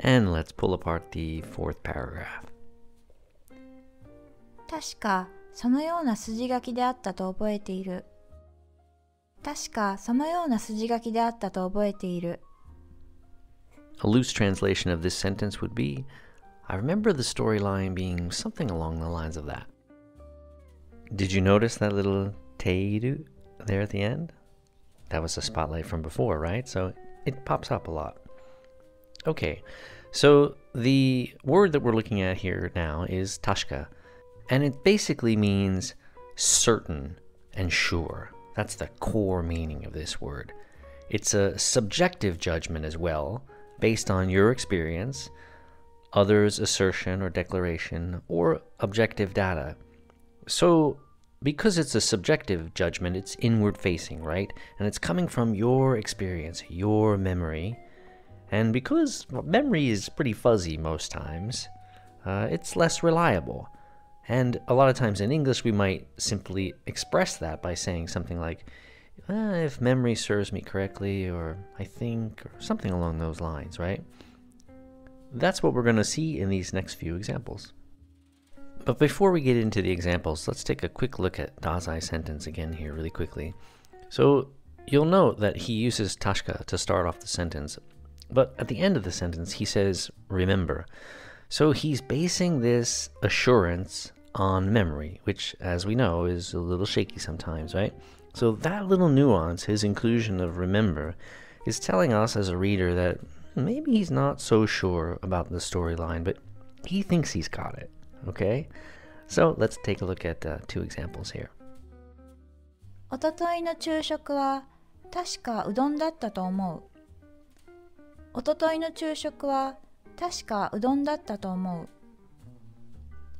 And let's pull apart the fourth paragraph. 確かそのような筋書きであったと覚えている。確かそのような筋書きであったと覚えている。A loose translation of this sentence would be I remember the storyline being something along the lines of that. Did you notice that little teiru there at the end? That was a spotlight from before, right? So it pops up a lot. Okay, so the word that we're looking at here now is tashika, and it basically means certain and sure. That's the core meaning of this word. It's a subjective judgment as well, based on your experience, others' assertion or declaration, or objective data. So, because it's a subjective judgment, it's inward facing, right? And it's coming from your experience, your memory. And because memory is pretty fuzzy most times, uh, it's less reliable. And a lot of times in English, we might simply express that by saying something like, uh, if memory serves me correctly, or I think, or something along those lines, right? That's what we're going to see in these next few examples. But before we get into the examples, let's take a quick look at Dazai's sentence again here, really quickly. So you'll note that he uses tashika to start off the sentence, but at the end of the sentence, he says, remember. So he's basing this assurance on memory, which, as we know, is a little shaky sometimes, right? So that little nuance, his inclusion of remember, is telling us as a reader that maybe he's not so sure about the storyline, but he thinks he's got it. Okay? So let's take a look at uh, two examples here. おとといの昼食は確かうどんだったと思う。 おとといの昼食は確かうどんだったと思う。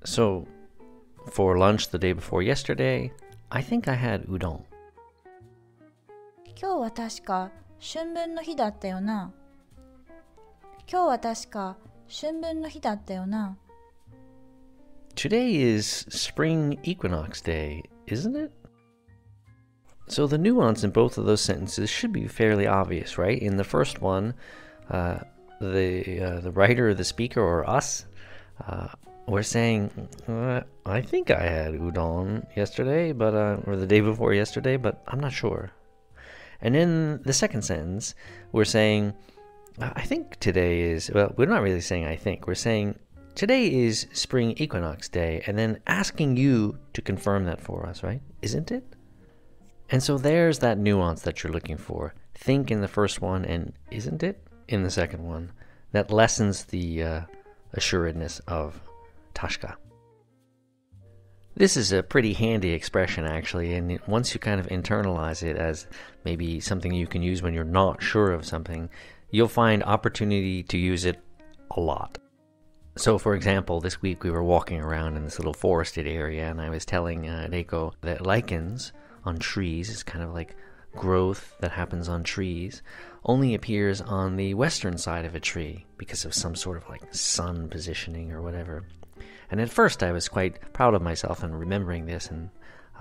So, for lunch the day before yesterday, I think I had udon. 今日は確か春分の日だったよな。今日は確か春分の日だったよな。Today is spring equinox day, isn't it? So the nuance in both of those sentences should be fairly obvious, right? In the first one, uh, the uh, the writer, the speaker, or us, uh, we're saying, uh, I think I had udon yesterday, but uh, or the day before yesterday, but I'm not sure. And in the second sentence, we're saying, I think today is well. We're not really saying I think. We're saying Today is spring equinox day, and then asking you to confirm that for us, right? Isn't it? And so there's that nuance that you're looking for. Think in the first one, and isn't it in the second one? That lessens the uh, assuredness of Tashika. This is a pretty handy expression, actually, and once you kind of internalize it as maybe something you can use when you're not sure of something, you'll find opportunity to use it a lot. So, for example, this week we were walking around in this little forested area, and I was telling uh, Reiko that lichens on trees is kind of like growth that happens on trees only appears on the western side of a tree because of some sort of like sun positioning or whatever. And at first I was quite proud of myself in remembering this and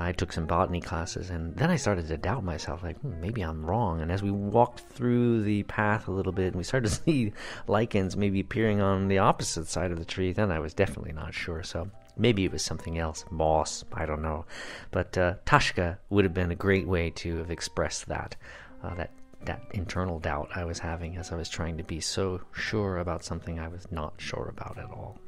I took some botany classes, and then I started to doubt myself, like hmm, maybe I'm wrong. And as we walked through the path a little bit, and we started to see lichens maybe appearing on the opposite side of the tree, then I was definitely not sure. So maybe it was something else, moss, I don't know. But uh, Tashika would have been a great way to have expressed that, uh, that that internal doubt I was having as I was trying to be so sure about something I was not sure about at all.